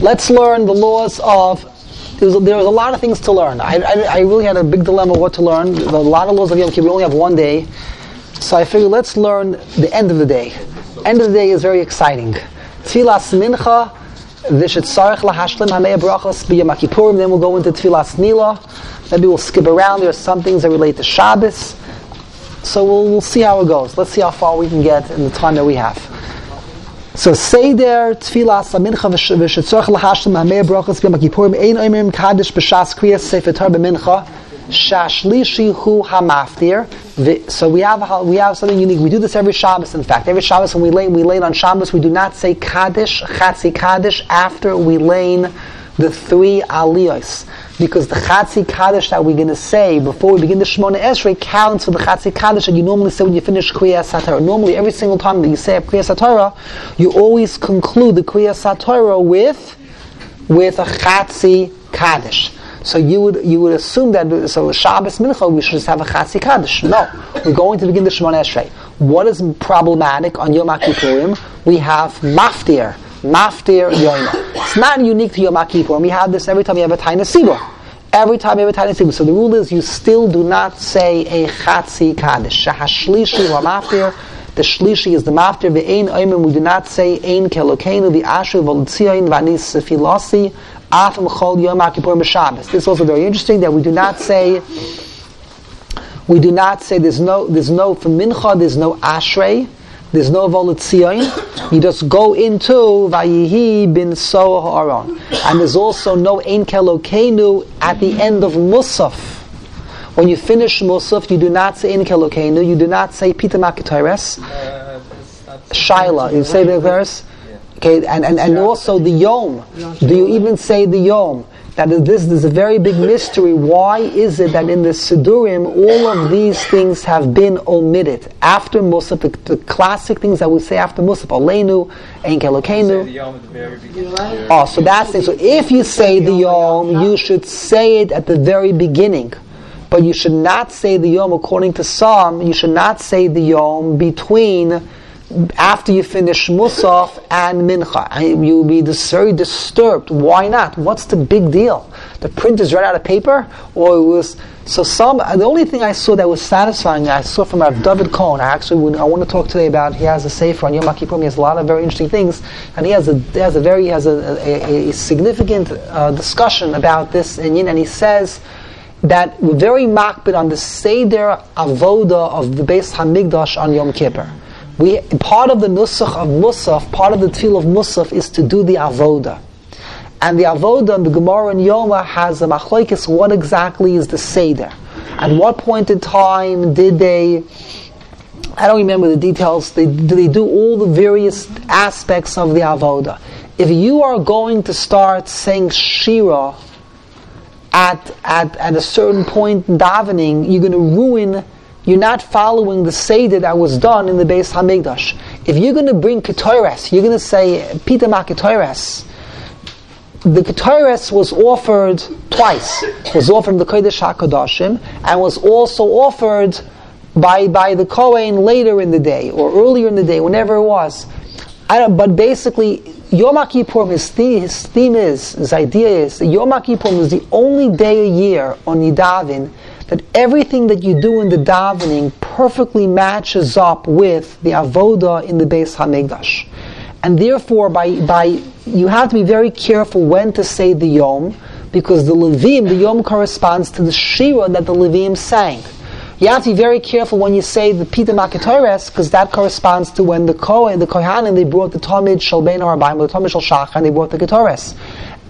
Let's learn the laws of. There was, there was a lot of things to learn. I, I, I really had a big dilemma what to learn. A lot of laws of Yom Kippur. We only have one day, so I figured let's learn the end of the day. End of the day is very exciting. Tfilas mincha, v'shetzarech lahashlim hamei brachos b'yom Kippurim. Then we'll go into tfilas nila. Maybe we'll skip around. There are some things that relate to Shabbos. So we'll, we'll see how it goes. Let's see how far we can get in the time that we have. So say there tfilas mincha v'shetzarech lahashlim hamei brachos b'yom Kippurim. Ein oimrim kaddish b'shas kriyas sefer b'mincha. Shashlishi hu hamaftir. So we have we have something unique. We do this every Shabbos. In fact, every Shabbos when we lay we lay on Shabbos, we do not say kaddish chatzi kaddish after we lay the three aliyos because the chatzi kaddish that we're going to say before we begin the Shemona Esrei counts for the chatzi kaddish that you normally say when you finish Kriya Satorah. Normally, every single time that you say a Kriya Satorah, you always conclude the Kriya Satorah with with a chatzi kaddish. So you would you would assume that so Shabbos Mincha we should just have a Chatzi Kaddish. No, we're going to begin the Shemona Esrei. What is problematic on Yom Kippurim? We have Maftir, Maftir Yoima. It's not unique to Yom Kippurim. We have this every time we have a Taina Sibur. Every time you have a Taina Sibur. So the rule is you still do not say a Chatzi Kaddish. Shahashlishi wa Maftir. The shlishi is the maftir. The ein oimim. We do not say ein kelokenu. The asher voltzion vanis filasi. Afim chol yom kippurim b'Shabbos. This is also very interesting that we do not say. We do not say there's no there's no for mincha there's no ashrei. There's no volutzion. You just go into vayihi bin so ha'aron. And there's also no ein kelokenu at the end of musaf. When you finish Musaf, you do not say In Kelokenu, you do not say Pita Makitaires, uh, Shaila. You say the verse? Okay, and, and, and also the Yom. Do you even say the Yom? That is, this is a very big mystery. Why is it that in the Sidurim all of these things have been omitted? After Musaf, the, the classic things that we say after Musaf, Aleinu, Ein Kelokenu. Oh, so that's it. So if you say the Yom, you should say it at the very beginning. But you should not say the Yom according to Psalm, you should not say the Yom between after you finish Musaf and Mincha. You'll be dis- very disturbed. Why not? What's the big deal? The print is right out of paper? Or it was. So some. The only thing I saw that was satisfying, I saw from Rav David Cohen. I actually I want to talk today about. He has a sefer on Yom Kippur. He has a lot of very interesting things, and he has a he has a very he has a, a, a significant uh, discussion about this and and he says that we're very makbid on the Seder Avoda of the Beis Hamikdash on Yom Kippur. We, part of the Nusach of Musaf, part of the Tfil of Musaf is to do the Avoda. And the Avoda, and the Gemara and Yoma has a machlokes, what exactly is the Seder? At what point in time did they, I don't remember the details, they, do they do all the various aspects of the Avoda? If you are going to start saying Shira, at, at, at a certain point in davening, you're going to ruin, you're not following the Seder that was done in the Beis HaMikdash. If you're going to bring Ketores, you're going to say, Pita Ma Ketores, the Ketores was offered twice. It was offered in the Kodesh HaKadoshim, and was also offered by, by the Kohen later in the day, or earlier in the day, whenever it was. but basically, Yom Kippur, his theme, his theme is, his idea is, that Yom Kippur is the only day a year on Yidavin that everything that you do in the davening perfectly matches up with the avoda in the Beis Hamikdash. And therefore, by, by, you have to be very careful when to say the Yom, because the Levim, the Yom corresponds to the Shira that the Levim sang. You have to be very careful when you say the Pita Makatores, because that corresponds to when the Kohen, the Kohanim, they brought the Tamid Shalbein Harbaim, the Tamid Shal and they brought the Ketores.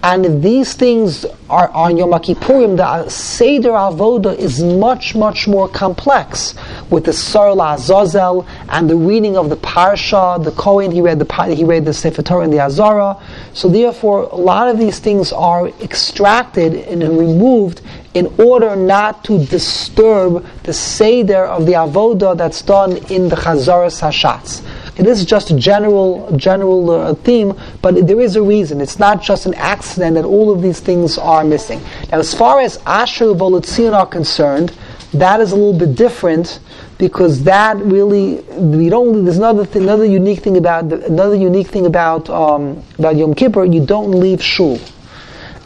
And these things are on Yom Kippurim, the Seder Avoda is much, much more complex with the Sarla Azazel and the reading of the Parsha, the Kohen, he read the, he read the Sefer Torah and the Azara. So therefore, a lot of these things are extracted and removed in order not to disturb the Seder of the Avoda that's done in the Chazaras Hashatz. It is just a general, general uh, theme, but there is a reason. It's not just an accident that all of these things are missing. Now, as far as Asher Volutzion are concerned, that is a little bit different because that really we don't. There's another thing, another unique thing about another unique thing about um, about Yom Kippur. You don't leave shul,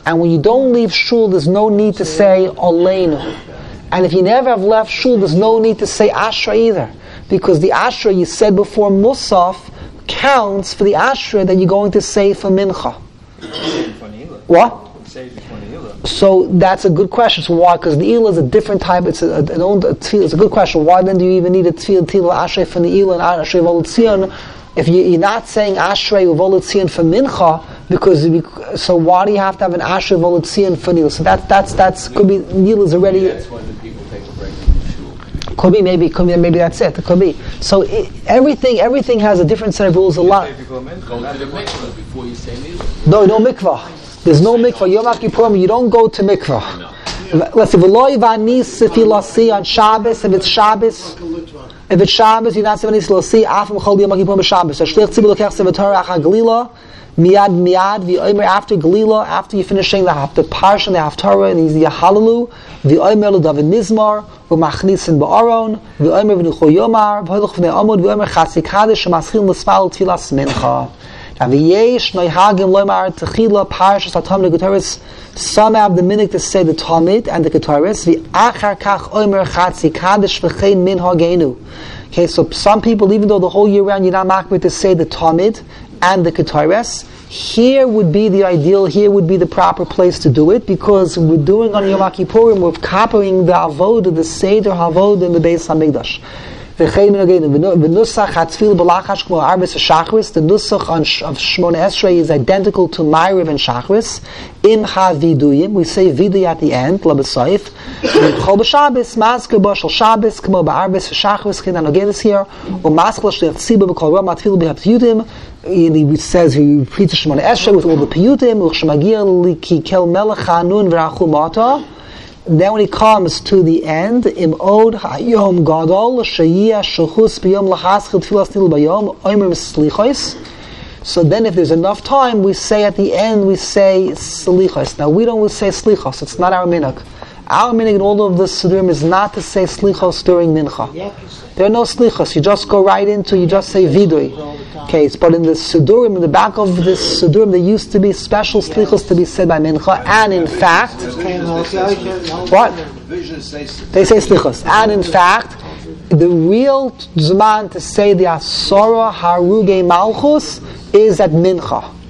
and when you don't leave shul, there's no need to say Aleinu. And if you never have left shul, there's no need to say Ashra either, because the Ashra you said before Musaf counts for the Ashra that you're going to say for Mincha. What? So that's a good question. So why? Because the eel is a different type. It's a, a It's a good question. Why then do you even need a tefillah tefillah ashrei from the and ashrei volutzion if you, are not saying ashrei volutzion for mincha? Because so why do you have to have an ashrei volutzion for nil? So that that's that's could be nil is already. That's when the people take a break from the shul. Could be maybe could be maybe that's it. It could be. So it, everything everything has a different set of rules. A lot. You say. No, no mikvah. There's no mikvah. Yom Kippurim, you don't go to mikvah. Let's see, if you lasi on Shabbos, if it's Shabbos, if it's Shabbos, you're not anis lasi, afim chol Yom Kippurim Shabbos. So shlich tzibur lokech sevator galila, miyad miyad, v'yomer after galila, after you finish saying the, the parsha, the haftarah, and the halalu, v'yomer lo David Mizmar, v'machnisin ba'aron, v'yomer v'nucho yomar, v'hoilach v'nei amud, v'yomer chasik hadish, v'maschil l'sfal tfilas mincha. Aviyesh noihagim loymar techila parashas atam negutaris. Some have the minute to say the Tamid and the. The achar kach omer chatzi kadosh v'chein min hagenu. Okay, so some people, even though the whole year round you're not makbid to say the Talmud and the Ketaris, here would be the ideal, here would be the proper place to do it because we're doing on Yom Kippurim, we're copying the Avod, the Seder Havod in the Beis HaMikdash. Again, v'nusach hatzfil b'lachash k'mo arbis shachris. The nusach of Shmona Esrei is identical to Ma'ariv and Shachris. Im ha viduyim, we say viduy at the end, la b'soif. Chol b'shabis, masker bo shal Shabbos, k'mo ba'arbis shachris, k'in anogin is here. O masker shliach tziba b'kol ram atfil b'hapyudim. He says he repeats Shmona Esrei with all the piyutim. Uchshmagir li ki kel melech hanun v'rachum mata. Then when he comes to the end, im od hayom gadol biyom bayom oimer. So then, if there's enough time, we say at the end, we say slichos. Now we don't say slichos; it's not our minhag. Our meaning in all of the siddurim is not to say slichos during mincha. There are no slichos. You just go right into, you just say vidui. Okay, but in the siddurim, in the back of this siddurim, there used to be special slichos to be said by mincha, and in fact, what? They say slichos, and in fact, the real zman to say the asora haruge malchus is at mincha.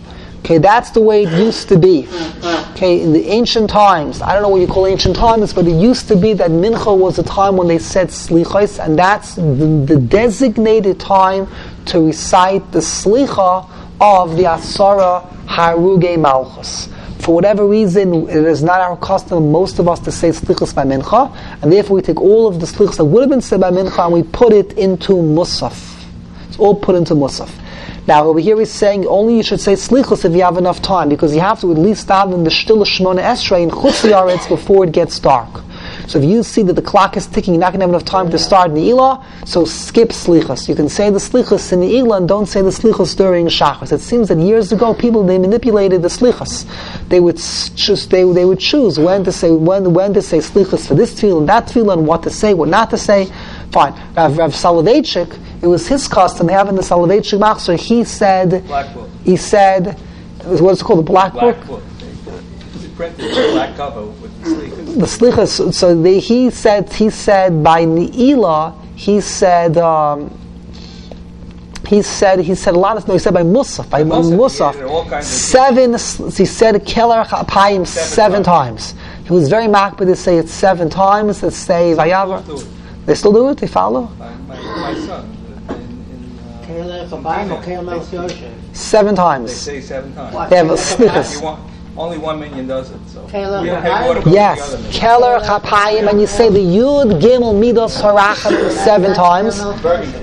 Okay, that's the way it used to be. Mm, mm. Okay, in the ancient times, I don't know what you call ancient times, but it used to be that mincha was a time when they said slichos, and that's the, the designated time to recite the slicha of the asara haruge malchus. For whatever reason, it is not our custom, most of us, to say slichos by mincha, and therefore we take all of the slichos that would have been said by mincha and we put it into musaf. It's all put into musaf. Now over here he's saying only you should say slichus if you have enough time, because you have to at least start in the stille shmona esrei in chutz before it gets dark. So if you see that the clock is ticking, you're not going to have enough time to start Ne'ilah, so skip Slichas. You can say the Slichas in Ne'ilah and don't say the Slichas during Shachas. It seems that years ago people, they manipulated the Slichas. They would choose, they, they would choose when to say, when, when to say Slichas for this tefillah and that tefillah and what to say, what not to say. Fine. Rav, Rav Soloveitchik, it was his custom having the Soloveitchik Machzor, he said, he said, what's it called, the Black, Black Book? book. Black cover with the slichas. the slichas. So they, he said he said by Ne'ilah he said um, he said he said a lot of no he said by Musaf by Musaf, Musaf seven he said keller chapayim seven, times. He was very makbid to say it seven times. Let's say vayavar. They still do it. They follow My, my, my son, in, in, Kale Chabayim or Kale Melch seven they times. say seven times. They have a Kale slichas. You want, only one minion does it, so. Caleb, we don't have water from Yes, minion. keller chapayim, and you say the yud gimel midos harachim seven times.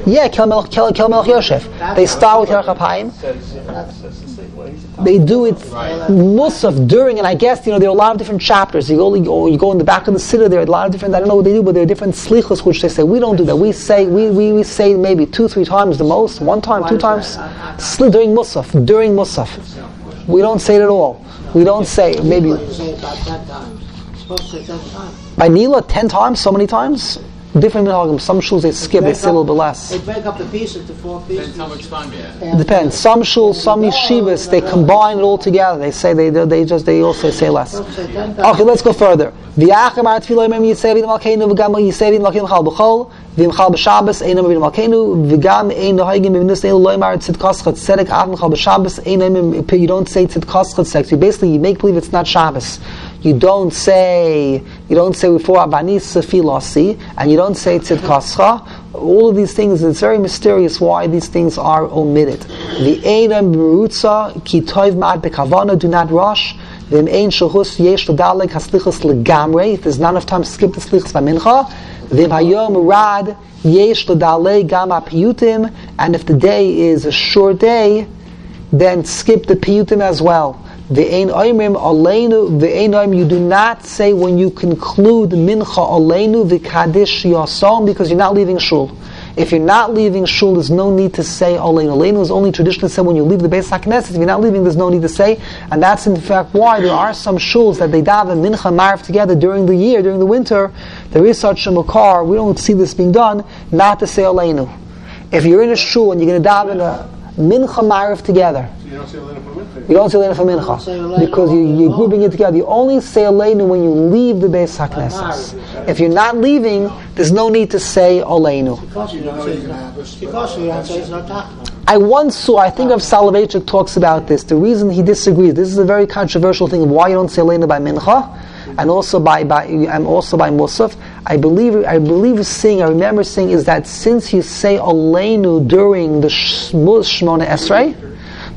Yeah, kel melch kel kel Yosef. They start with keller chapayim. They do it musaf during, and I guess you know there are a lot of different chapters. You go, you go, you go in the back of the city. There are a lot of different. I don't know what they do, but there are different slichos which they say. We don't do that. We say we, we, we say maybe two three times the most, one time, two times, sli- during musaf, during musaf. We don't say it at all. We don't say maybe. Say about ten times. supposed to say ten times. By Nila, ten times, so many times. Different minhagim. Some shuls they skip, they say a little bit less. They break up the pieces to four pieces. Depends how much time you have. Depends. Some shuls, some yeshivas, they combine it all together. They say they they just they also say less. Supposed to say ten times. Okay, let's go further. V'yachem ar tefillah yisevin malkeinu v'gam yisevin malkeinu chal b'chol v'imchal b'shabbos einam v'im malkeinu v'gam ein nohagim b'vinus ein loymar tzidkoschat tzedek avim chal b'shabbos einam you don't say tzidkoschat sex. You basically you make believe it's not Shabbos. You don't say you don't say before avanis filasi and you don't say tzidkoscha. All of these things, it's very mysterious why these things are omitted. The einam berutza ki toiv ma'ad bekavana do not rush. V'im ein shahus yesh l'daleg haslichus legamre. If there's not enough time skip the slichus by hayom rad yesh l'daleg gam apiyutim. And if the day is a short day, then skip the piyutim as well. V'ein oimrim aleinu v'ein oim. You do not say when you conclude mincha aleinu v'kadish yasom because you're not leaving shul. If you're not leaving shul, there's no need to say aleinu. Aleinu is only traditionally said when you leave the Beis HaKnesset. If you're not leaving, there's no need to say. And that's in fact why there are some shuls that they daven mincha marv together during the year, during the winter. There is such a makar. We don't see this being done. Not to say aleinu. If you're in a shul and you're going to daven a mincha marv together, You don't say Aleinu for Mincha. you don't say Leina for Mincha because you, you're grouping it together. You only say Aleinu when you leave the Beis HaKnesses. If you're not leaving, there's no need to say Aleinu. Because you don't say it's not. Because you don't say it's not tachma. I once saw, I think of Soloveitchik talks about this. The reason he disagrees, this is a very controversial thing of why you don't say Aleinu by Mincha and also by, by and also by Musaf. I believe I believe seeing, I remember seeing is that since you say Aleinu during the Shmuz Shmona Esrei,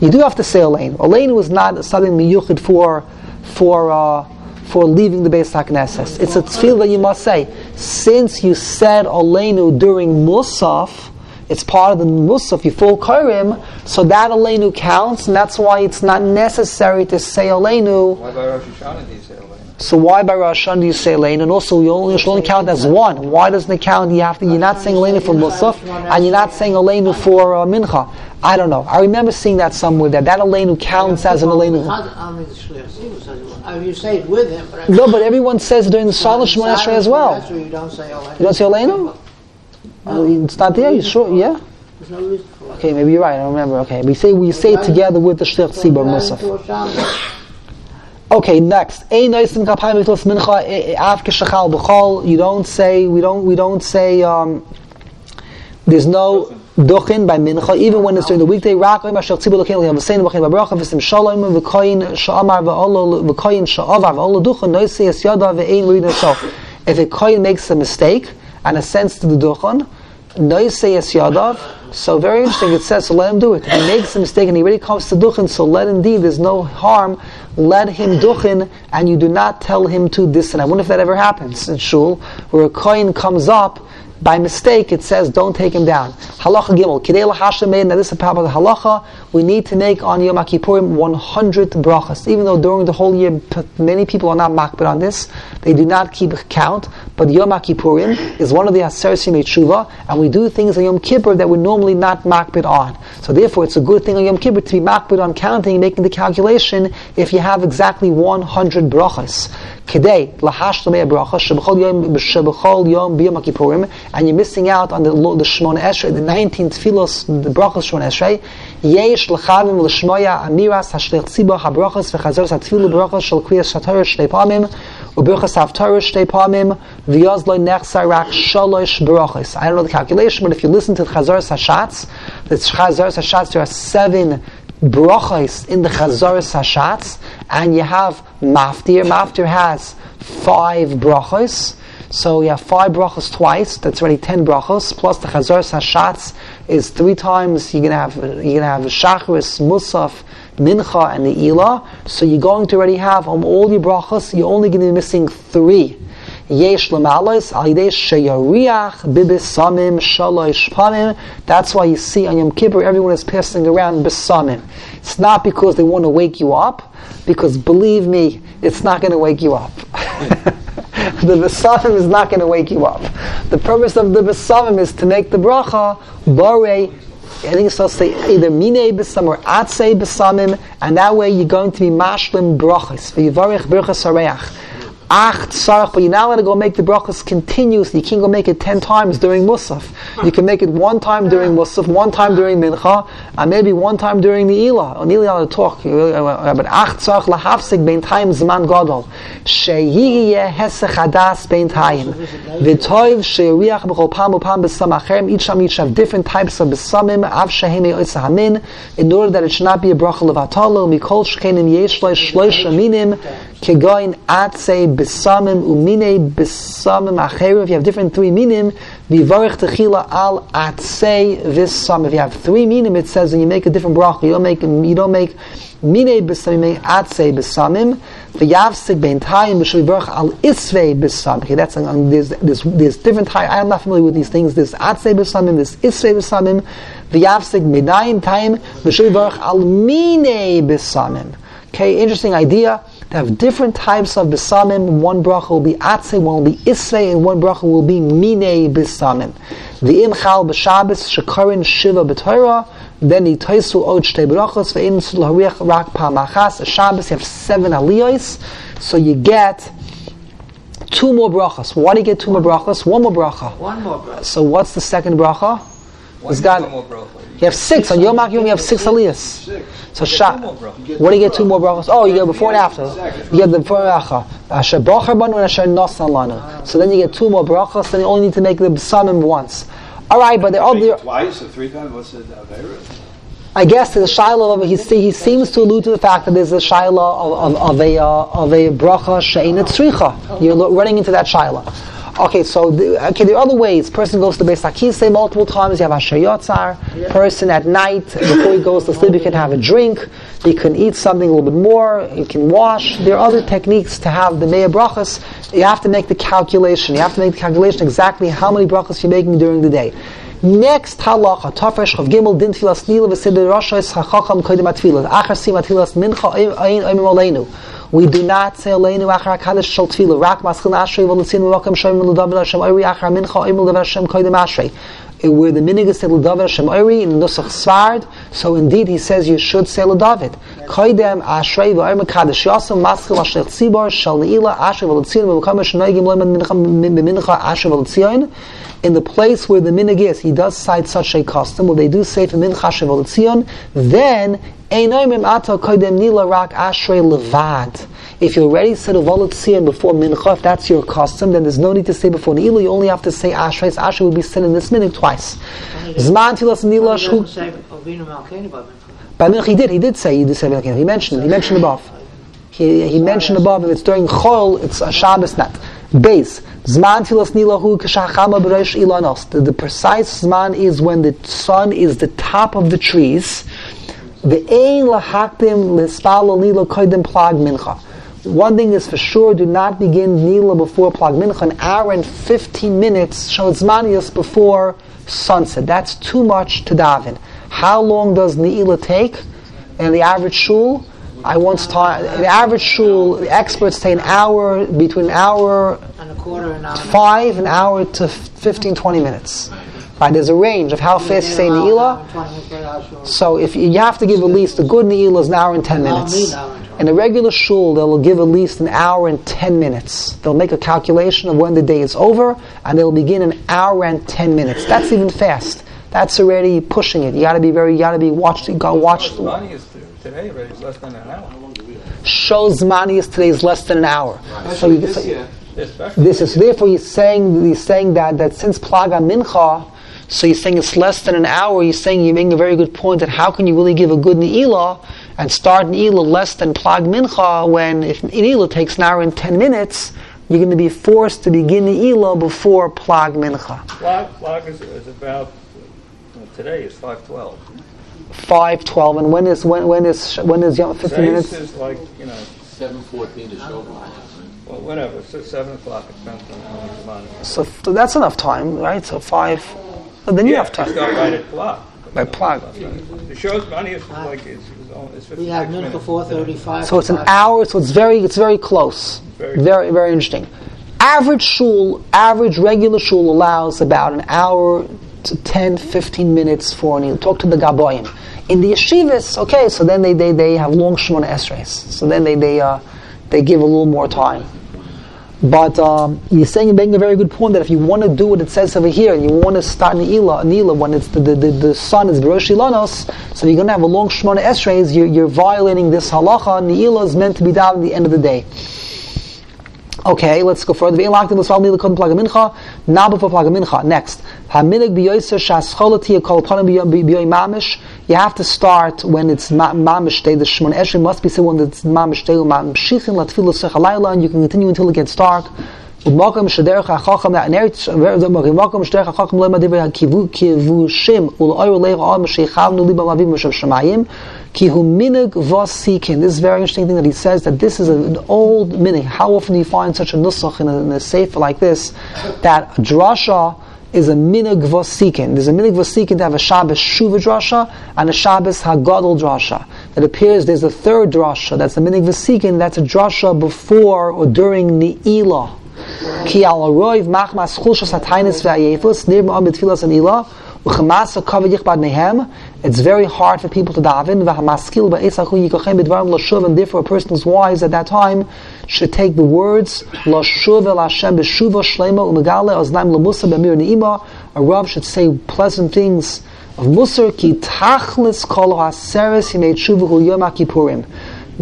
you do have to say Aleinu. Aleinu is not something miyuchid for for uh, for leaving the Beis HaKnesses. It's a tefillah that you must say. Since you said Aleinu during Musaf, it's part of the Musaf, you full Karim, so that Aleinu counts, and that's why it's not necessary to say Aleinu. Why Rosh Hashanah do you say Aleinu? So why by Rosh Hashanah do you say Aleinu? And also, you only, you should only count as one. Why doesn't it count? You have to. You're not saying Aleinu for Musaf, and you're not saying Aleinu for uh, Mincha. I don't know. I remember seeing that somewhere that that Aleinu counts as an Aleinu. I mean, the Shliach Tzibur says it. I mean, you say it with him, but No, but everyone says it during the Shalom Shemon Esrei as well. You don't say Aleinu. You don't say it's not there. You sure? Yeah. There's no reason for it. Okay, maybe you're right. I don't remember. Okay, we say we say it together with the Shliach Tzibur Musaf. Okay, next. Eh, eh. You don't say. We don't. We don't say. Um, there's no duchin by mincha, even when it's during the weekday. If a koyin makes a mistake and assents to the duchin, noisei es yadav. So very interesting. It says so let him do it. If he makes a mistake and he already comes to duchin, so let indeed. There's no harm. Let him duchin, and you do not tell him to this. And I wonder if that ever happens in shul, where a koyin comes up by mistake, it says, don't take him down. Halacha Gimel. Kidei lahashem Now this is of the halacha. We need to make on Yom Kippurim 100 brachas. Even though during the whole year, many people are not makbid on this. They do not keep count. But Yom Kippurim is one of the Aser Simei and we do things on Yom Kippur that we're normally not makbid on. So therefore, it's a good thing on Yom Kippur to be makbid on counting, making the calculation, if you have exactly 100 brachas. Kidei lahash lamei bracha shebechol yom shebechol yom biyom kippurim, and you're missing out on the the Shmona Esrei, the 19th filos, the brachas Shmona Esrei. Yesh lechavim l'shmoya amiras hashleich tzibah habrachas v'chazor satfilu brachas shel kriyas shatar shtei pamim uberchas haftar shtei pamim v'yoz lo nechsar rak shalosh brachas. I don't know the calculation, but if you listen to the chazor hashatz, the chazor hashatz there are seven brachas in the Chazaras Hashatz, and you have Maftir. Maftir has five brachas. So you have five brachas twice. That's already ten brachas. Plus the Chazaras Hashatz is three times. You're gonna have you're gonna have Shacharis, Musaf, Mincha, and the Ila. So you're going to already have on all your brachas. You're only to be missing three. Yesh lemalos al yidei sheyariach bibisamim shalosh pamim. That's why you see on Yom Kippur everyone is passing around bisamim. It's not because they want to wake you up, because believe me, it's not going to wake you up. the bisamim is not going to wake you up. The purpose of the bisamim is to make the bracha borei I think it's supposed to say either mine besam or atzei besamim, and that way you're going to be mashlim brachas. V'yivarich brachas hareach. Ach tzarach, but you're not allowed to go make the brachas continuously. You can't go make it ten times during Musaf. You can make it one time during Musaf, one time during Mincha, and maybe one time during the Ila. On Ila, I'll talk. Uh, uh, but ach tzarach lahafsik bein time zman gadol. Sheyiyeh hesech hadas bein time. V'toiv sheyriach b'chol pam upam b'sam acherem. Each time each have different types of b'samim. Av sheheme oitza hamin. In order that it should not be a bracha levatalo. Mikol shkenim yesh loy shloish aminim. Kegoin atse besamim umine besamim acheru. If you have different three minim, vivarich techila al atse visam. If you have three minim, it says when you make a different bracha, you don't make you don't make mine besamim, you make atse besamim. V'yavsik bein tayim b'shui varich al isvei besam. Okay, that's um, there's, there's there's different tayim. I'm not familiar with these things. There's atse besamim, there's isvei besamim. V'yavsik medayim tayim b'shui varich al mine besamim. Okay, interesting idea to have different types of besamim. One bracha will be atze, one will be isvei, and one bracha will be mine besamim. The imchal b'shabes shekarin shiva b'torah. Then the toisu od shtei brachos ve'in sul hariach rak pa'machas. A Shabbos you have seven aliyos, so you get two more brachas. Why do you get two more brachas? One more bracha. One more brother. So what's the second bracha? Got- one more bracha? You have six on Yom HaKippur. You have six aliyos. So Get Sha- two more brachas. what do you get two more brachas? Oh, you get before and after. You get the before and after. Asher bocher banu and asher nosan. So then you get two more brachas. Then you only need to make the besamim once. All right, but the other, Twice or three times? What's the? I guess there's a shiloh of he, he seems to allude to the fact that there's a shiloh of, of, of a uh, of a bracha tzricha. You're running into that shiloh. Okay, so the, okay, there are other ways. Person goes to Beis Hakisei multiple times. You have Asher Yotzar. Person at night before he goes to sleep, he can have a drink. He can eat something a little bit more. He can wash. There are other techniques to have the Meah brachas. You have to make the calculation. You have to make the calculation exactly how many brachas you're making during the day. Next halacha, tafresh chav gimel din tfilas nila roshos hachacham kodim atfilas. Achar sim atfilas mincha oleinu. We do not say oleinu achar hakadosh shel tefillah. Rak maschil ashrei v'letzin v'rokem shoyim l'david Hashem oiri achar mincha oimim l'david Hashem kodim ashrei. Uh, where the minig is l'david Hashem oiri in Nusach Svard, so indeed he says you should say l'david. Koidem ashrei v'oim hakadosh yasam maschil ashrei tzibor shel neila ashrei v'letzin v'rokem shoyim loiman mincha ashrei v'letzion in the place where the minig is, he does cite such a custom where they do say for mincha shevel tzion, then If you already said a tzion before mincha, if that's your custom, then there's no need to say before nila. You only have to say ashrei. Ashrei will be said in this minig twice. Zman tilas nila but By mincha he did. He did say he did say mincha. He mentioned. He mentioned above. He, he mentioned above if it's during chol, it's a Shabbos not. Base. Zman tilas nilahu k'shachama b'reish ilanos. The precise zman is when the sun is the top of the trees. One thing is for sure, do not begin nila before plag mincha. An hour and 15 minutes, shozmanius before sunset. That's too much to daven. How long does Ne'ilah take? And the average shul, I once taught, the average shul, the experts say an hour, between an hour and a quarter an hour. five, an hour to 15, 20 minutes. Right, there's a range of how fast you say An Ne'ilah. 20 minutes, an hour, sure. So if you, you have to give at least a good Ne'ilah is an hour and 10 minutes. need an hour and 20. In a regular shul, they'll give at least an hour and 10 minutes. They'll make a calculation of when the day is over, and they'll begin an hour and 10 minutes. That's even fast. That's already pushing it. You gotta be very, you gotta be watched, you gotta watch. Money is today already is less than an hour. Shows money is today is less than an hour. So you, This so- year, This is therefore he's saying he's saying that that since plaga mincha, so he's saying it's less than an hour. He's saying you're making a very good point that how can you really give a good ne'ilah and start ne'ilah less than plag mincha when if ne'ilah takes an hour and ten minutes, you're going to be forced to begin ne'ilah before plag mincha. Plag, flag is, is about, well, today is five twelve. Five twelve and when is when when is when is Yom- fifteen Today minutes? is like, you know, Seven fourteen to show. well, whatever, So seven o'clock, it depends on how much money. So, so that's enough time, right? So five. But then you Yeah, have it's time not right at clock. by plag. The show's money is like, it's, it's only- it's We have fifty-six minute minutes. for 4.35. So it's an hour, so it's very, it's very close. Very Very, very interesting. Average shul, average regular shul allows about an hour to 10, 15 minutes for an Talk to the Gaboyim. In the yeshivas, okay, so then they, they, they have long Shemona Esres. So then they, they, uh, they give a little more time. But um, you're saying making a very good point that if you want to do what it says over here, and you want to start Ne'ilah, Ne'ilah when it's the, the, the, the sun is Berosh Ilanos, so you're going to have a long Shemona Esrei, you're, you're violating this halacha. Ne'ilah is meant to be done at the end of the day. Okay, let's go further. Ve'in laktim l'sval nila kodem plaga mincha, now before plaga mincha. Next, haminig b'yoyser shascholati kol panim b'yoy mamish. You have to start when it's ma- mamish day. The shmon esri must be said when it's mamish day. Ma'amshichin latfilu sechalayla, and you can continue until it gets dark. ובמקום שדרך החכם נענרת, ובמקום שדרך החכם לא מדבר הכיבושים ולאור לב העם שיכבנו ליבם אביב משב שמיים Kihu minig vas seeking. This is very interesting thing that he says that this is an old minig. How often do you find such a nusach in a, in a sefer like this that drasha is a minig vasikin. There's a minig vasikin to have a Shabbos shuva drasha and a Shabbos hagadol drasha. It appears there's a third drasha. That's a minig vasikin. That's a drasha before or during ni'ilah. Ki al roiv machmas chulshas hatainis ve'ayefus nir ma'am betfilas and it's very hard for people to daven. And therefore a person who's wise at that time should take the words. A Rav should say pleasant things of Musar ki tachlis kol ha'seres yom ha'kippurim.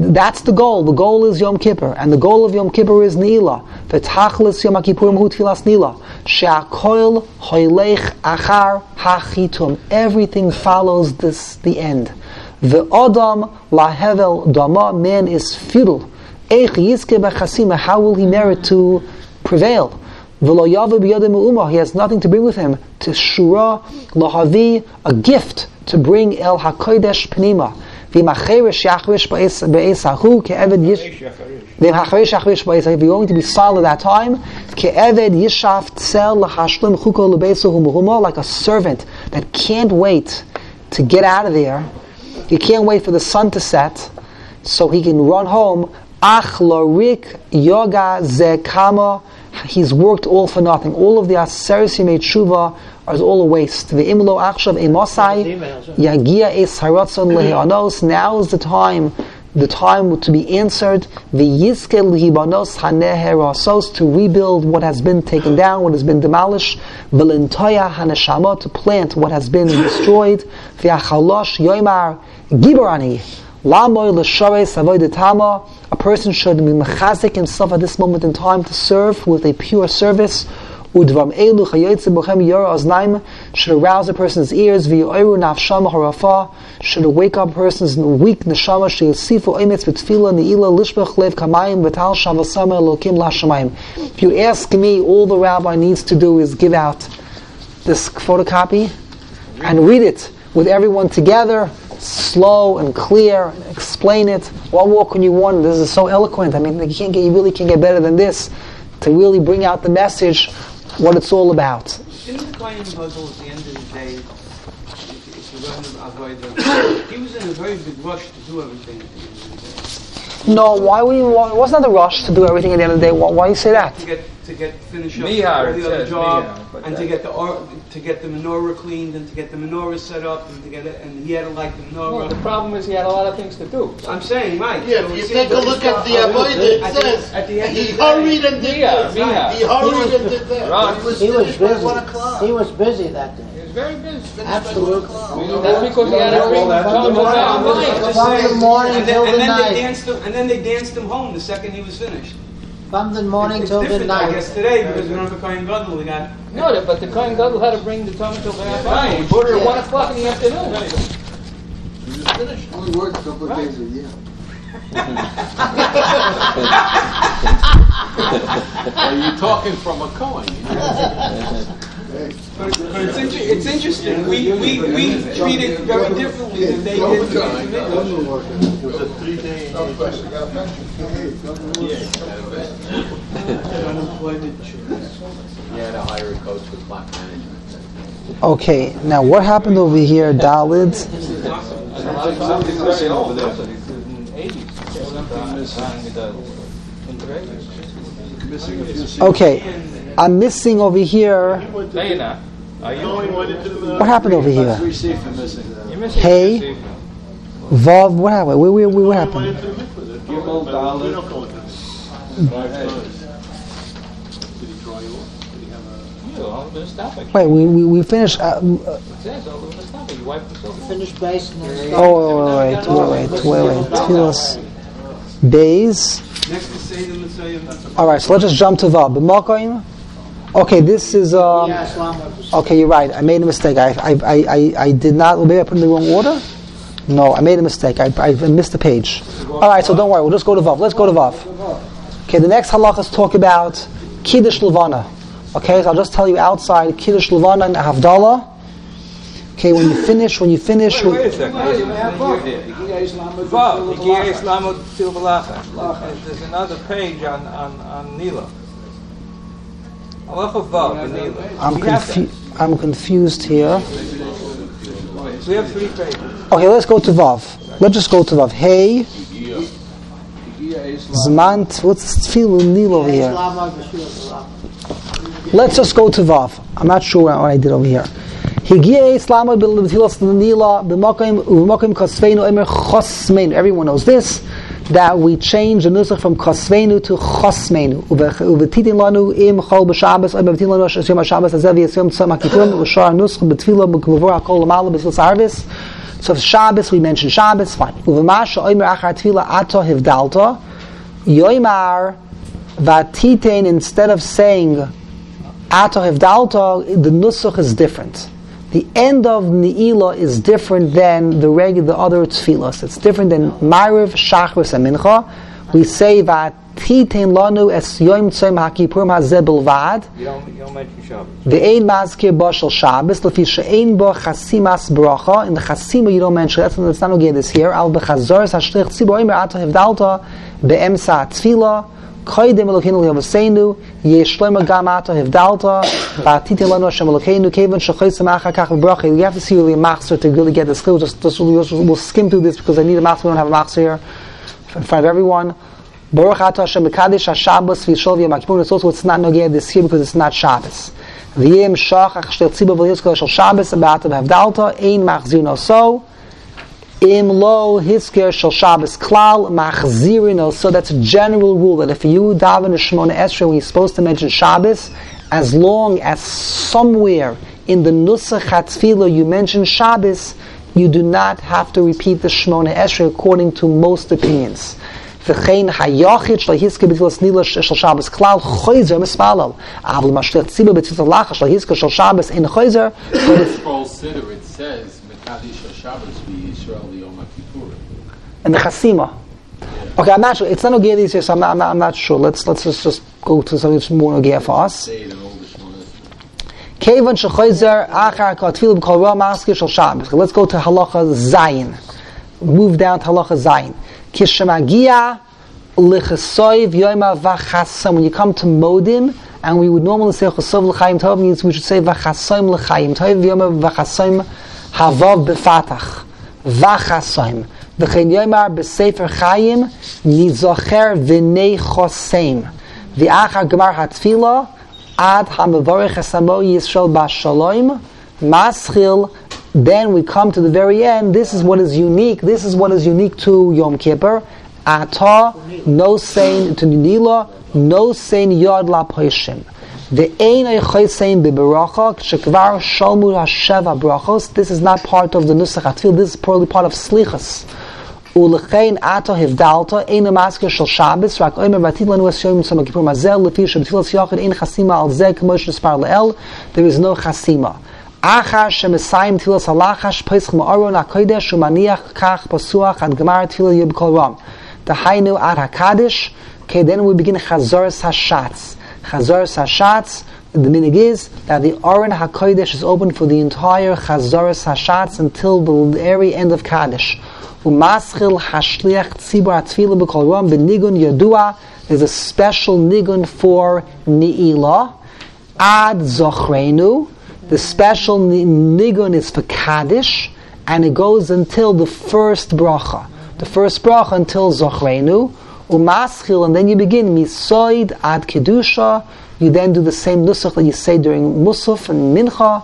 That's the goal. The goal is Yom Kippur, and the goal of Yom Kippur is Nila. The tachlis Yom Kippurim hu tfilas Nila. She'akoil hoylech achar hachitum. Everything follows this the end. The Adam lahevel dama. Man is futile. Eich yizke b'chasima. How will he merit to prevail? He has nothing to bring with him. To shura lahavi a gift to bring el hakodesh pnima. V'imacherish yachrish ba'esahu ke'eved yish. V'imacherish yachrish ba'esahu. If you're going to be silent at that time, ke'eved yishav tzel l'chashlim chuko l'beisahu muhuma, like a servant that can't wait to get out of there. He can't wait for the sun to set so he can run home. Ach larik yoga zekama. He's worked all for nothing. All of the aseres he made tshuva is all a waste. The imlo achshav emosai yagia es haratzon lehianos. Now is the time, the time to be answered. The yiskel lihibanos haneherasos to rebuild what has been taken down, what has been demolished. Velintoya haneshama to plant what has been destroyed. V'achalosh yoimar giborani lamoy l'shares avodatama. A person should be mechazik himself at this moment in time to serve with a pure service. Udvam elu chayotze bochem yor oznaim should arouse a person's ears. V'yoiru nafsham harafa should wake up a person's weak neshama. Sheyosifu emetz v'tfila neila lishbech lev kamayim v'tal shavasama elokim lashamayim. If you ask me, all the rabbi needs to do is give out this photocopy and read it with everyone together, slow and clear, and explain it. What more can you want? This is so eloquent. I mean, you can't get, you really can't get better than this to really bring out the message, what it's all about. Didn't the Kohen Gadol at the end of the day, if, if you learn about Avodah, he was in a very big rush to do everything at the end of the day. No, why would you, why, wasn't that a rush to do everything at the end of the day? Why, why you say that? To get to get finish up Mihar, the other job, Mihar, but and to get the or, to get the menorah cleaned, and to get the menorah set up, and to get it, and he had to light the menorah. Well, the problem is he had a lot of things to do. I'm saying, Mike. Yeah, so if you take a look at the he's Avodah, at it the- says, at the end of he hurried and did Mia, this. Mia. He hurried and did that. Ron. He was He was finished by busy. one o'clock. He was busy that day. He was very busy. Absolutely. That's because he had to bring Well, some of that's- down I'm just- I'm lines. just From the saying- morning and till the night. they danced him, and then they danced him home the second he was finished. From the morning it's till the different, I guess, today because we don't have a Kohen Gadol. We got No, but the Kohen Gadol had to bring the Tamid till the half He brought it at one o'clock in the afternoon. We just finished. Only works a couple of days a year. Are you talking from a Cohen? It's, inter- it's interesting. We, we, we treat it very differently than they did. It was a three-day to hire a coach with management. Okay, now what happened over here, Dalid? Okay, I'm missing over here. No, you're you? What happened over here? Three seats are missing. You're missing. Hey. Vav, what happened? Where, where, where, what happened? Gimel, Dalet. Yeah, all the stuff. Wait, we, we, we finished. Uh, uh, It says all the stuff. You wipe the silver. Finish base and then oh, wait, wait, wait, wait, wait, wait. Tfilas Bays. Next to Seder Mitzrayim. All right, so let's just jump to Vav. B'makoim. Okay, this is. Um, Yeah, Islam was- okay, you're right. I made a mistake. I, I, I, I, I did not. Maybe I put in the wrong order. No, I made a mistake. I, I missed a page. All right, so don't worry. We'll just go to Vav. Let's go to Vav. Okay, the next halachas talk about Kiddush Levana. Okay, so I'll just tell you outside Kiddush Levana and Havdalah. Okay, when you finish, when you finish, Wait a second. Vav, Higia Islam Til Balacha. There's another page on, on, on Nila. Halacha Vav, Nila. I'm, confu- I'm confused here. We have three pages. Okay, let's go to Vav. Let's just go to Vav. Hey, Zman, what's tefillah Nil over here? Islam was Yeshua. Let's just go to Vav. I'm not sure what I did over here. Higia Islam b'tilas nila b'makim u'makim kasveinu emer chosmeinu. Everyone knows this. That we change the nusach from kasveinu to chosmeinu. Uvetitin lanu im chol b'shabbos oim b'titin lanu yom ha'shabbos azev yisyom tzom ha'kippum u'shar nusach b'tfila b'kvavor ha'kol l'mala b'tfil sarvis. So if Shabbos, we mention Shabbos, fine. Uv'masha oimer achar tfila ato hivdalta. Yoimar vatitein, instead of saying Ato Hevdalta, the nusach is different. The end of Ni'ila is different than the regular, the other tefillas. It's different than Mariv, Shachris, and Mincha. We say that Titein lanu es yoim tzoim hakipurim hazeh Shabbos. Ve'ein mazkir bo shel Shabbos, lefi she'ein bo chasimas bracha. In the chasima you don't mention, that's, that's not okay this here. Al bechazor ha'shlich tzibor oimer ato hevdalta be'emsa tefila. Koidem Elokeinu Levaseinu, Yeshloima Gam Ato Hevdalta, You have to see really a machzor to really get this clear. Just, just we'll, we'll skim through this because I need a machzor. We don't have a machzor here in front of everyone. Baruch Ato Hashem Mekadesh HaShabbos V'Yishol V'Yom. It's also it's not nogea this year because it's not Shabbos. V'yem Shach Achshter Tzibah V'Yizkol Shal Shabbos Ba'ato Hevdalta, Ein Machzir No So. Im lo hisker shel Shabbos klal machzirin. So that's a general rule that if you daven a Shemona Esrei when you're supposed to mention Shabbos, as long as somewhere in the Nusach HaTfilah you mention Shabbos, you do not have to repeat the Shemona Esrei according to most opinions. וכן היחיד שלא יזכה בתפילת נילה של שבס כלל חויזר מספלל אבל משליך ציבור בתפילת הלכה שלא יזכה של שבס אין חויזר but if- Scroll Siddur, it says, Mekadesh HaShabbos v'Yisrael Yom HaKippur. and the Chasima. Okay, I'm not sure. It's not Nogea these days, so I'm not, I'm not, I'm not sure. Let's let's just, just go to something that's more Nogea for us. Say Let's go to halacha zayin. Move down to halacha zayin. When you come to modim, and we would normally say chasov l'chaim tov means we should say vachasam l'chaim tov yoima vachasam havav befatach vachasam. V'chein yoimar b'sefer nizocher v'nei. V'achar gemar hatfilah ad hamavorech esamo Yisrael b'shalom maschil. Then we come to the very end. This is what is unique. This is what is unique to Yom Kippur. Ata no sein to Nila, no sein yod la poishim. The ein eichosein biberacha shekvar shalmu hasheva brachos. This is not part of the nusach atfil. This is probably part of slichas. ולכן עתה הבדלת, אין המזכיר של שבס, רק אומר ועתיד לנו אסיום צום הכיפור מזל, לפי שבתפילת יוחד אין חסימה על זה, כמו שנספר לאל, there is no חסימה. אחר שמסיים תפילת הלחש, פסח מאורון הקודש, ומניח כך פסוח עד גמר תפילה יהיה בכל רום. דהיינו עד הקדש, okay, then we begin חזורס השץ. חזורס השץ, the minig is that the Aron HaKodesh is open for the entire Chazoras HaShatz until the very end of Kaddish. Umaschil hashliach tzibur atfila b'kol ram b'nigun yadua. There's a special nigun for ni'ila. Ad zochrenu. The special ni- nigun is for Kaddish, and it goes until the first bracha. The first bracha until zochrenu. Umaschil, and then you begin misoid ad kedusha. You then do the same nusach that you say during musaf and mincha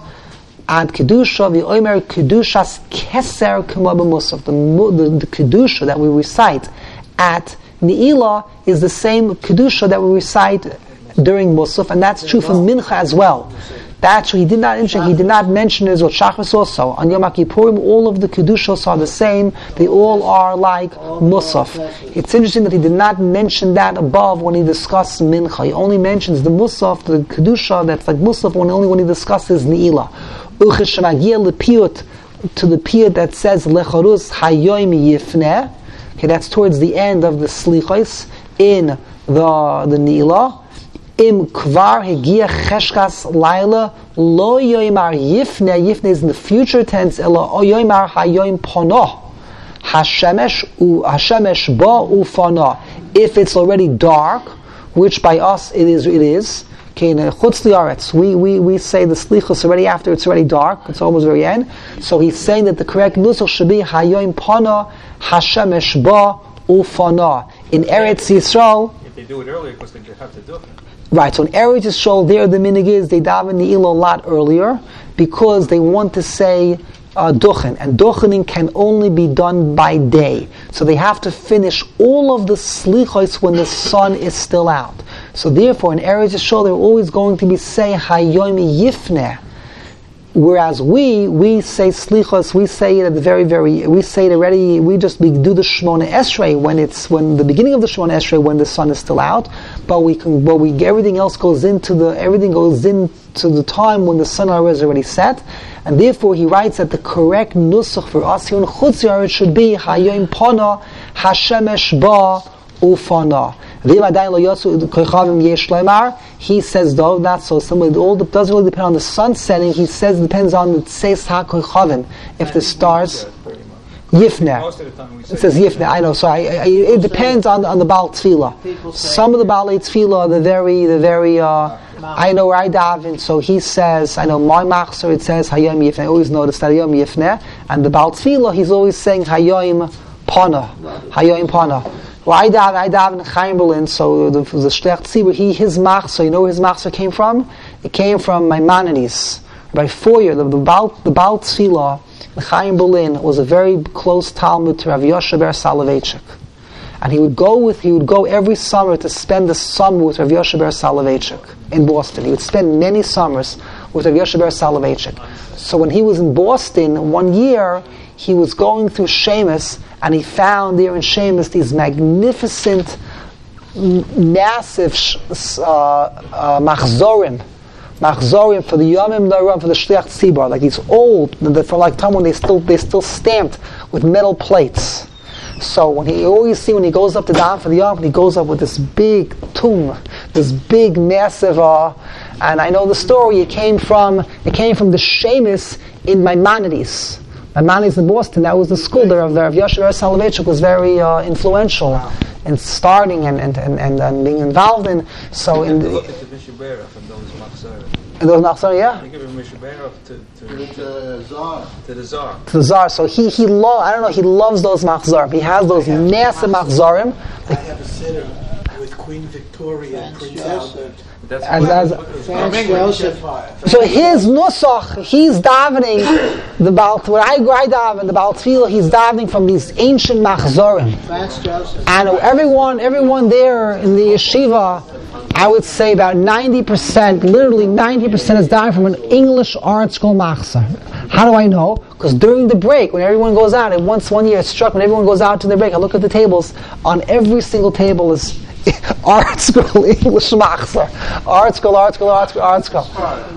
ad kedusha v'omer kedushas keser k'mo b'musaf. The, the, the kedusha that we recite at ni'ila is the same kedusha that we recite during Musaf, and that's true for Mincha as well. That's true. He did not mention. He did not mention Israel Shachris also on Yom Kippurim. All of the kedushos are the same. They all are like Musaf. It's interesting that he did not mention that above when he discussed Mincha. He only mentions the Musaf, the kedusha that's like Musaf, only when he discusses Ne'ilah. To the piyut that says lecharus hayoim yifneh. Okay, that's towards the end of the slichos in the the Ne'ilah. Im kvar hegia cheshkas laila lo yoimar yifne yifne is in the future tense ela o yoimar hayoim pono hashemesh u hashemesh ba ufana if it's already dark which by us it is it is okay in chutz liaretz we, we we say the slichus already after it's already dark it's almost very end so he's saying that the correct nusach should be hayoim pono hashemesh ba ufana in Eretz Yisrael If they do it earlier, because they have to do it. Right, so in Eretz Yisrael, there the minig is they daven the ilo a lot earlier because they want to say uh, duchen, and duchening can only be done by day. So they have to finish all of the slichos when the sun is still out. So therefore, in Eretz Yisrael, they're always going to be saying hayomi yifneh. Whereas we we say slichos, we say it at the very very we say it already. We just we do the shmona esrei when it's when the beginning of the shmona esrei when the sun is still out. But we can but we everything else goes into the everything goes into the time when the sun is already set, and therefore he writes that the correct nusach for us here in should be hayom pana hashemesh ba ufana. He says though not so. Somebody it all doesn't really depend on the sun setting. He says it depends on the tseis hakoychavim. If the stars yifne. Most of the time we say. It says yifne. I know. So I, I, it depends on on the Baal Tefillah. Some of the Baal Tefillah, the very, the very. Uh, I know where I daven. So he says, I know my machzor. It says hayom yifne. I always notice that hayom yifne, and the Baal Tefillah, he's always saying hayom pana, hayom pana. Well, I daven, I daven in Chaim Berlin, so the, the Shlech Tzibur, he, his machzor, you know where his machzor came from? It came from Maimonides. By four years, the, the Baal, the Baal Chaim Berlin, was a very close Talmud to Rav Yoshe Ber Soloveitchik. And he would go with, he would go every summer to spend the summer with Rav Yoshe Ber Soloveitchik in Boston. He would spend many summers with Rav Yoshe Ber Soloveitchik. So when he was in Boston one year, he was going through Sheamus, and he found there in Sheamus these magnificent, massive uh, uh, machzorim, machzorim for the Yomim Noraim for the Shliach Tzibor, like these old, for like time when they still they still stamped with metal plates. So when he always see when he goes up to Dam for the Yom, he goes up with this big tomb, this big massive. Uh, and I know the story. It came from it came from the Sheamus in Maimonides. Maimonides in Boston. That was the school there of the Rav Yosef Soloveitchik was very uh, influential in starting and, and, and, and, and being involved in. So in the, Look at the Mishabera from those Machzor. in those Machzor, yeah. They give a Mishabera to, to, It's to, a czar. to the Czar. to the Tsar. So he he lo- I don't know he loves those machzorim. He has those massive machzorim. I have a sitter with Queen Victoria and Prince Albert. That's As, as, Franz so his nusach, he's davening the Baal. Where I go, I daven the Baal Tefillah. He's davening from these ancient machzorim. And everyone, everyone there in the yeshiva, I would say about 90%, literally 90% is dying from an English ArtScroll machzor. How do I know? Because during the break, when everyone goes out, and once one year it struck, when everyone goes out to the break, I look at the tables, on every single table is ArtScroll English machzor. ArtScroll, art school, ArtScroll, art school.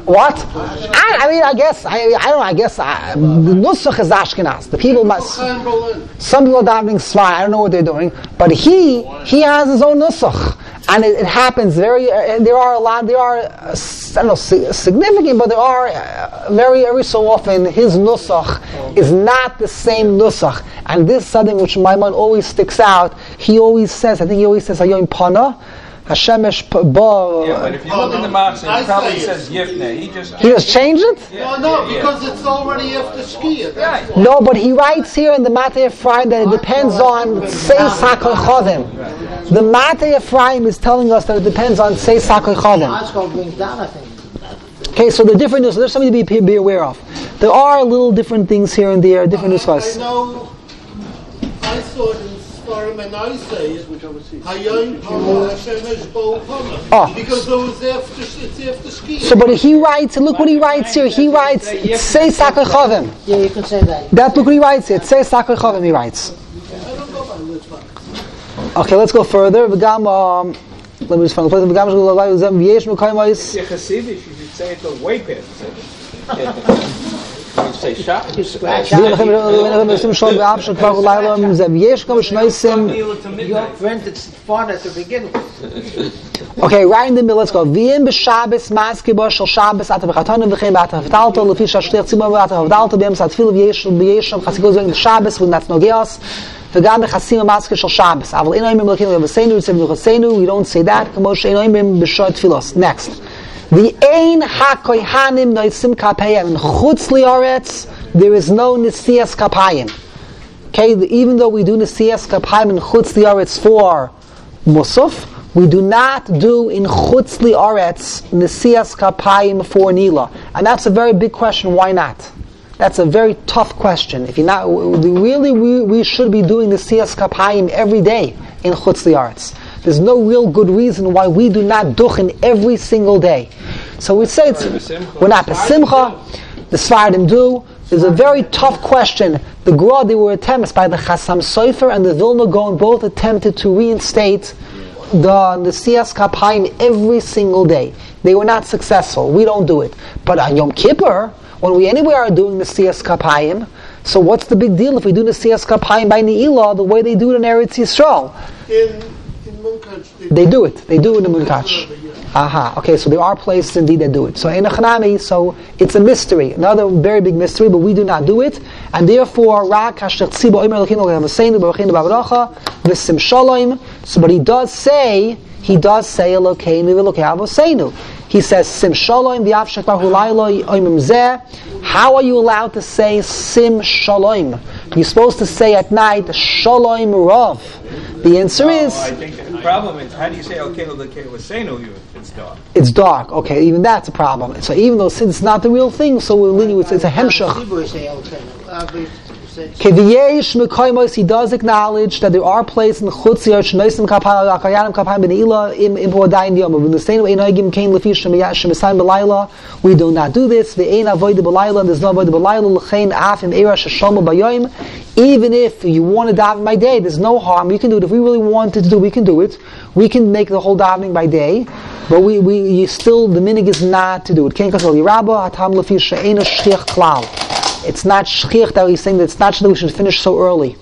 What? I, I mean, I guess, I, I don't know, I guess, the nusach is Ashkenaz. The people must... Some people are davening Svai. I don't know what they're doing, but he he has his own nusach, and it, it happens very. Uh, there are a lot. There are uh, I don't know significant, but there are uh, very every so often his nusach is not the same nusach, and this is something which my man always sticks out. He always says. I think he always says Hayom Pana. Hashemesh p- ba. Yeah, but if you look in the Machzor, it probably says Yifne. He just. he just changed it. No, no, because it's already after skiing. That's why. No, but he writes here in the Matei Ephraim that it depends on Seis HaKoychavim. The Matei Ephraim is telling us that it depends on Seis HaKoychavim. Oscar brings down, I think. Okay, so the different so there's something to be, be aware of. There are little different things here and there, different I nuskos. know, I thought in for him and I say it. Hayoim Pama Hashemesh Bo Pama. Oh. Because those after, it's after ski. So, but he writes, look what he writes here. He writes, say Sakar Chavim. Yeah, you can say that. That look what he writes here. Say Sakar Chavim, he writes. I don't go by Litzvah. Okay, let's go further. V'gam, um, let me just find the place. V'gam shul lavai uzem v'yesh mekaymois. If you're Hasidic, you should say it the way past. You say shot. You scratch ואם out. לכם לכם עושים שעות באב שכבר אולי לא הם זה, ויש גם שנויסים, Your friend it's fun at the beginning. okay, right in the middle, let's go. ואם בשבס מסקי בו של שבס, אתה בחתונה וכן ואתה הבדלתו, לפי שהשליח ציבור ואתה הבדלתו באמצע התפילה ויש ויש שם חסידות זוהים בשבס ונץ נוגעס, וגם בחסים המסקי של שבס. אבל אין אומרים אלוקינו ובסנו, יוצא בנוחסנו, we don't say that, כמו שאין אומרים בשעות תפילוס. Next. The Ein HaKoyhanim Noisim Kapayim. In Chutz Lioretz, there is no Nisias Kapayim. Okay, even though we do Nisias Kapayim in Chutz Lioretz for Musaf, we do not do in Chutz Lioretz Nisias Kapayim for Nila. And that's a very big question, why not? That's a very tough question. If you're not, really, we, we should be doing the Siyas Kapayim every day in Chutz Liaretz. There's no real good reason why we do not duchen every single day. So we say it's, we're not Besimcha, the Svardim do. There's a very tough question. The Gra, they were attempts by the Chassam Sofer and the Vilna Gaon both attempted to reinstate the Nesias Kapayim every single day. They were not successful. We don't do it. But on Yom Kippur, when we anyway are doing Nesias Kapayim, so what's the big deal if we do Nesias Kapayim by Ne'ilah the way they do it in Eretz Yisrael? In, They do it. They do it in the Munkach. Aha. Okay, so there are places indeed that do it. So in Achanami, so it's a mystery, another very big mystery, but we do not do it, and therefore Rak Elokeinu. So, but he does say, he does say Elokeinu V'Elokei Havasenu. He says Sim Shalom. How are you allowed to say Sim Shalom? You're supposed to say at night Shalom Rav. The answer is. I think the problem is, how do you say, okay, okay, we're saying you if it's dark? it's dark. Okay, even that's a problem. So even though since it's not the real thing, so we're leaning with it's a hemshach. He does acknowledge that there are places in chutz yash noisim kapayim akayanim kapayim b'neila im im bodayin yom. But the same way we do not do this. There's no avoid b'yoyim. Even if you want to daven by day, there's no harm. You can do it. If we really wanted to do, we can do it. We can make the whole davening by day. But we, we still the minig is not to do it. Shchiach. It's not shchich that he's saying that it's not that we should finish so early.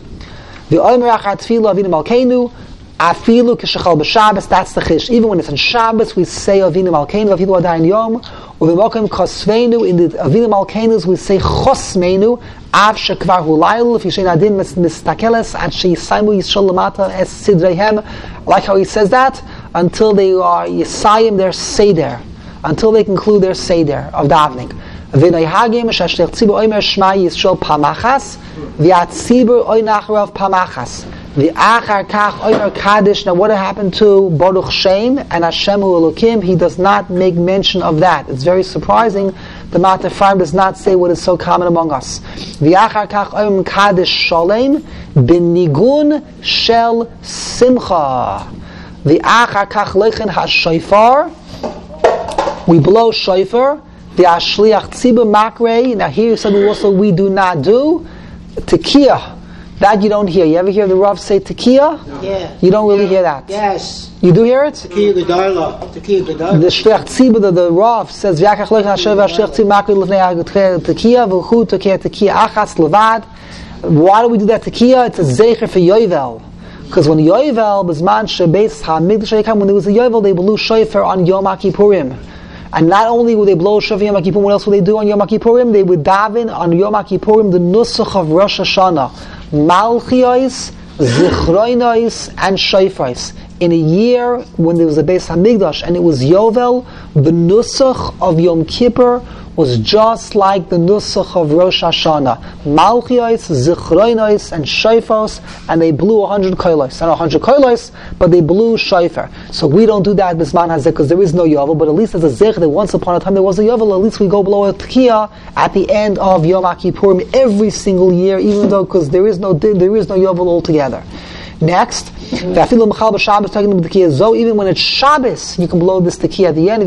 The oimer achat tefillah avinu malkeinu afilu kishachal b'Shabbos. That's the chish. Even when it's on Shabbos, we say avinu malkeinu afilu adayin yom. Uvimokim kosveinu in the avinu malkeinus we say chosmeinu av shekvar hulayl. If you say nadim mistakeles at sheyisaimu yisrael lamata es sidreihem. Like how he says that until they are yisayim their seder, until they conclude their seder of davening. V'noihagim shasher tzibur oimer shma Yisrael pamachas, v'atzibur oy pamachas. The achar kach oimer kaddish. Now, what happened to Baruch Shem and Hashem Elokim? He does not make mention of that. It's very surprising. The Matei Ephraim does not say what is so common among us. The achar kach oimer kaddish shalem B'nigun shel simcha. The achar kach lechen hashofar. We blow shofar. The ashliach tzibur makre. Now here you said also we do not do tekiah. That you don't hear. You ever hear the Rav say tekiah? Yeah. You don't really hear that. Yes. You do hear it? Tekiah Gedola. Tekiah The Gedola. shliach tzibur, the, the Rav says v'yakach lecha asher v'ashliach tzibur makre l'fnei tekiah v'chu tekiah tekiah achas levad. Why do we do that tekiah? It's a zecher for Yovel. Because when Yovel, Bizman Shebeis HaMikdash when there was a Yovel, they blew shofar on Yom HaKippurim. And not only would they blow shofar Yom Kippurim, what else would they do on Yom Kippurim? They would daven on Yom Kippurim the nusach of Rosh Hashanah, Malchiyos, Zichroinos, and Shofars. In a year when there was a Beis Hamikdash and it was Yovel, the nusach of Yom Kippur was just like the nusach of Rosh Hashanah. Malchiyos, Zichroinos, and Shofars, and they blew a hundred koilos. Not a hundred koilos, but they blew shofar. So we don't do that Bisman Hazeh because there is no Yovel, but at least as a Zich that once upon a time there was a Yovel, at least we go blow a Tekiah at the end of Yom Kippurim every single year, even though because there is no there is no Yovel altogether. Next, even when it's Shabbos, you can blow this tekiah at the end.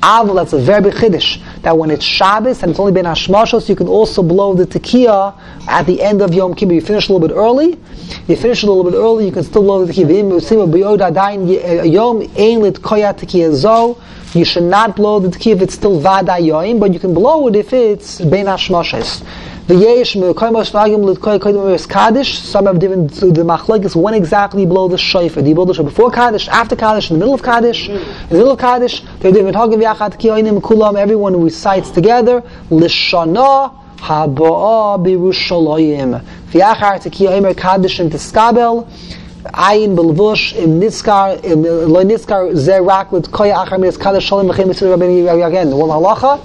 Avol, that's a very big chiddush. That when it's Shabbos and it's only been Hashmashos, you can also blow the tekiah at the end of Yom Kippur. You finish a little bit early. You finish a little bit early, you can still blow the eh, koya tekiah. You should not blow the tekiah if it's still vada yom, but you can blow it if it's ben Hashmashos. The yesh mekoymos nagim lit koya koydem kaddish. Some have different the machlekes when exactly blow the shofar. Do you blow the shofar before kaddish, after kaddish, in the middle of kaddish? In the middle of kaddish, they're different. Hagim yachat kiyoinim kulam. Everyone recites together. Lishana haba'a birushalayim. V'yachar tekiyoimer kaddish and teskabel. Ayin belvush im niskar im lo niskar zerak lit koya achar mis kaddish shalom v'chem mitzvah rabbeinu again. One halacha.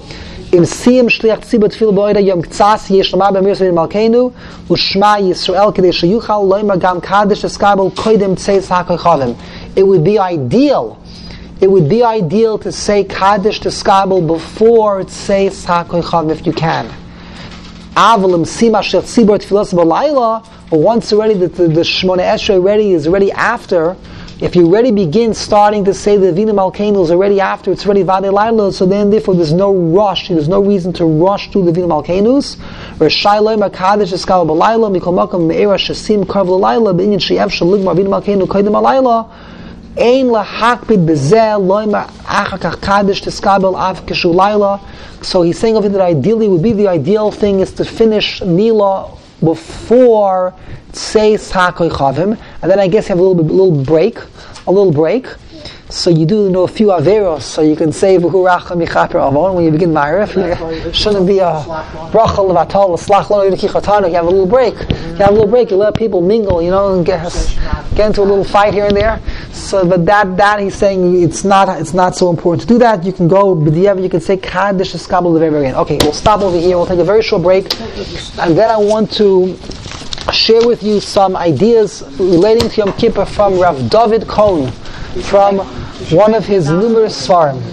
Im siem shliach tzibot tfil boyda yom ktsas yesh lama b'mir svim malkeinu u'shma Yisrael kedei sheyuchal loyma gam kadesh eskabel koidem tzeis ha'koichavim. It would be ideal it would be ideal to say Kaddish to Skabel before Tzeis HaKoichav if you can. Avalim Sima Shech Tzibor Tfilos B'Laila, once already the, the, the Shmona Esrei already is already after, if you already begin starting to say the Vina Malkeinu is already after, it's already Vade Laila, so then therefore there's no rush, there's no reason to rush to the Vina Malkeinus. Reshai Loim HaKadosh Eskal B'Laila, Mikol Makam Me'era Shasim Karv L'Laila, B'inyan Sheyev. So he's saying of over that ideally would be the ideal thing is to finish Nila before Tseis HaKoichavim, and then I guess you have a little bit, little break, a little break. So you do know a few averos, so you can say v'huracha michaper avon when you begin ma'arif. Shouldn't be a bracha levatol slach lo yidikichatanu. You have a little break. You have a little break. You let people mingle, you know, and get get into a little fight here and there. So, but that that he's saying it's not it's not so important to do that. You can go b'diavad. You can say kaddish eskabel again. Okay, we'll stop over here. We'll take a very short break, and then I want to share with you some ideas relating to Yom Kippur from Rav David Cohn from one of his numerous svarim.